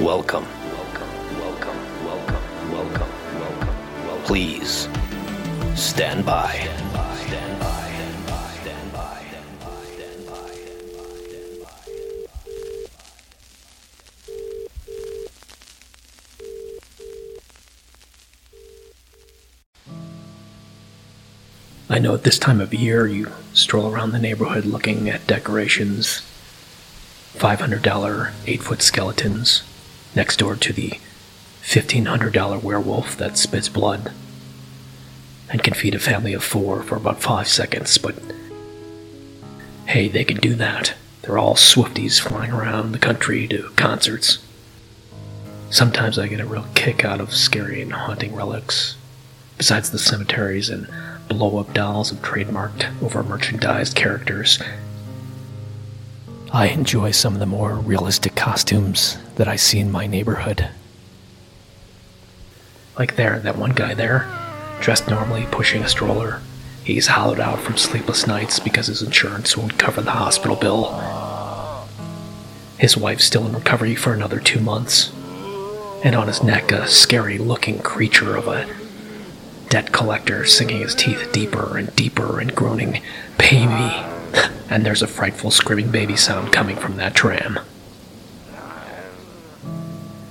Welcome. Welcome, welcome, welcome, welcome, welcome. Please stand by. Stand by. Stand by. I know at this time of year you stroll around the neighborhood looking at decorations $500 eight foot skeletons, next door to the $1,500 werewolf that spits blood and can feed a family of four for about five seconds, but hey, they can do that. They're all Swifties flying around the country to concerts. Sometimes I get a real kick out of scary and haunting relics, besides the cemeteries and blow up dolls of trademarked, over merchandised characters. I enjoy some of the more realistic costumes that I see in my neighborhood. Like there, that one guy there, dressed normally, pushing a stroller. He's hollowed out from sleepless nights because his insurance won't cover the hospital bill. His wife's still in recovery for another two months. And on his neck, a scary looking creature of a debt collector sinking his teeth deeper and deeper and groaning, Pay me. And there's a frightful screaming baby sound coming from that tram.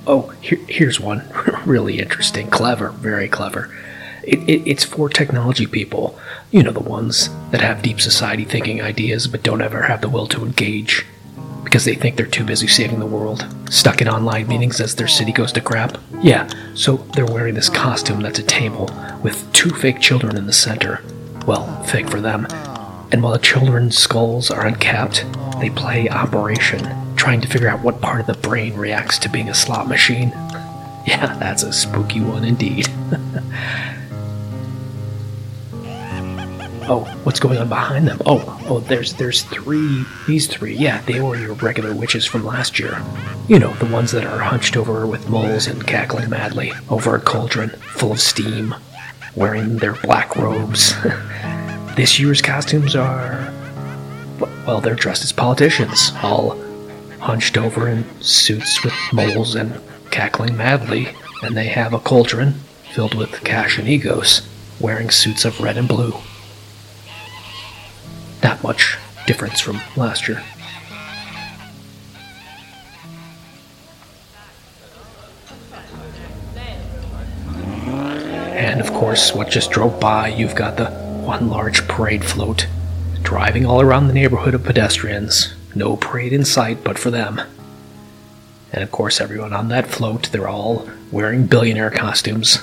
Oh, here, here's one. really interesting. Clever. Very clever. It, it, it's for technology people. You know, the ones that have deep society thinking ideas but don't ever have the will to engage because they think they're too busy saving the world, stuck in online meetings as their city goes to crap. Yeah, so they're wearing this costume that's a table with two fake children in the center. Well, fake for them. And while the children's skulls are uncapped, they play Operation, trying to figure out what part of the brain reacts to being a slot machine. Yeah, that's a spooky one indeed. Oh, what's going on behind them? Oh, oh, there's there's three. These three, yeah, they were your regular witches from last year. You know, the ones that are hunched over with moles and cackling madly over a cauldron full of steam, wearing their black robes. this year's costumes are, well, they're dressed as politicians, all hunched over in suits with moles and cackling madly, and they have a cauldron filled with cash and egos, wearing suits of red and blue that much difference from last year. And of course, what just drove by, you've got the one large parade float driving all around the neighborhood of pedestrians. No parade in sight but for them. And of course, everyone on that float, they're all wearing billionaire costumes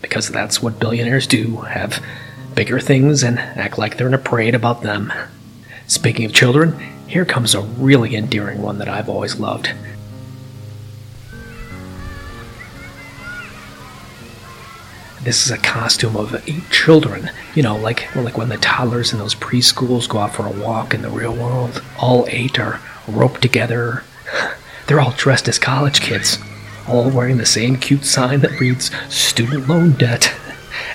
because that's what billionaires do have bigger things and act like they're in a parade about them. Speaking of children, here comes a really endearing one that I've always loved. This is a costume of eight children. You know, like like when the toddlers in those preschools go out for a walk in the real world. All eight are roped together. They're all dressed as college kids, all wearing the same cute sign that reads student loan debt.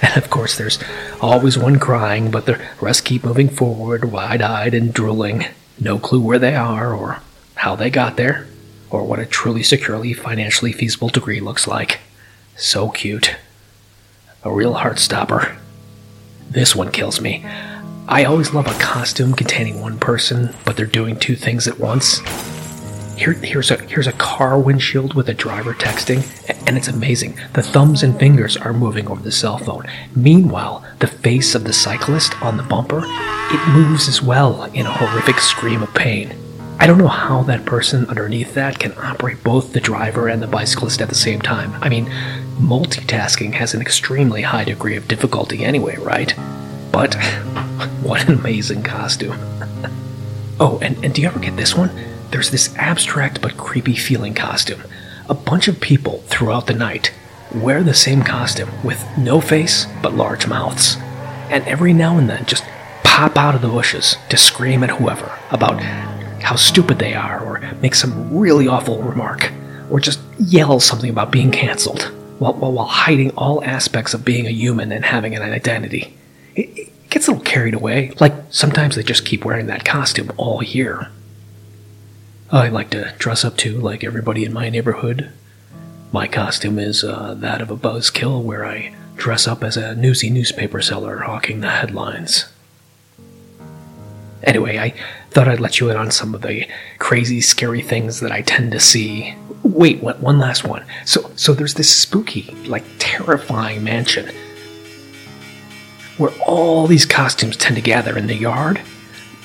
And of course, there's always one crying, but the rest keep moving forward, wide eyed and drooling. No clue where they are, or how they got there, or what a truly securely financially feasible degree looks like. So cute. A real heart stopper. This one kills me. I always love a costume containing one person, but they're doing two things at once. Here, here's a here's a car windshield with a driver texting, and it's amazing. The thumbs and fingers are moving over the cell phone. Meanwhile, the face of the cyclist on the bumper, it moves as well in a horrific scream of pain. I don't know how that person underneath that can operate both the driver and the bicyclist at the same time. I mean, multitasking has an extremely high degree of difficulty anyway, right? But what an amazing costume. oh, and, and do you ever get this one? there's this abstract but creepy feeling costume. A bunch of people throughout the night wear the same costume with no face but large mouths. And every now and then just pop out of the bushes to scream at whoever about how stupid they are or make some really awful remark or just yell something about being canceled while, while, while hiding all aspects of being a human and having an identity. It, it gets a little carried away. Like sometimes they just keep wearing that costume all year. I like to dress up too, like everybody in my neighborhood. My costume is uh, that of a buzzkill, where I dress up as a newsy newspaper seller hawking the headlines. Anyway, I thought I'd let you in on some of the crazy, scary things that I tend to see. Wait, what, one last one. So, so there's this spooky, like terrifying mansion where all these costumes tend to gather in the yard.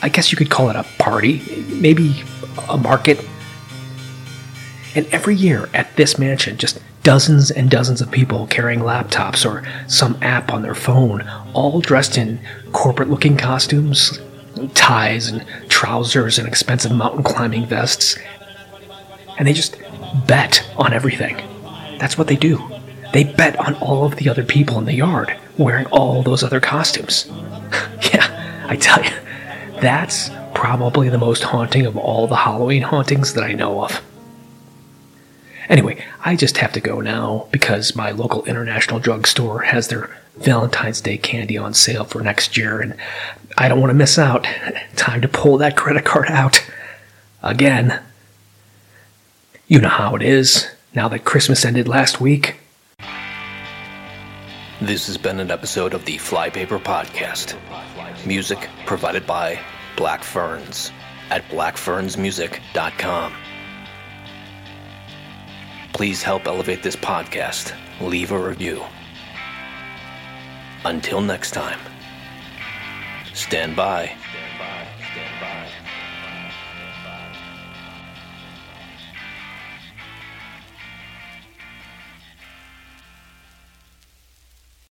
I guess you could call it a party, maybe a market. And every year at this mansion, just dozens and dozens of people carrying laptops or some app on their phone, all dressed in corporate looking costumes, ties and trousers and expensive mountain climbing vests. And they just bet on everything. That's what they do. They bet on all of the other people in the yard wearing all those other costumes. yeah, I tell you, that's probably the most haunting of all the Halloween hauntings that I know of. Anyway, I just have to go now because my local international drugstore has their Valentine's Day candy on sale for next year, and I don't want to miss out. Time to pull that credit card out. Again. You know how it is, now that Christmas ended last week. This has been an episode of the Flypaper Podcast. Music provided by Black Ferns at blackfernsmusic.com. Please help elevate this podcast. Leave a review. Until next time, stand by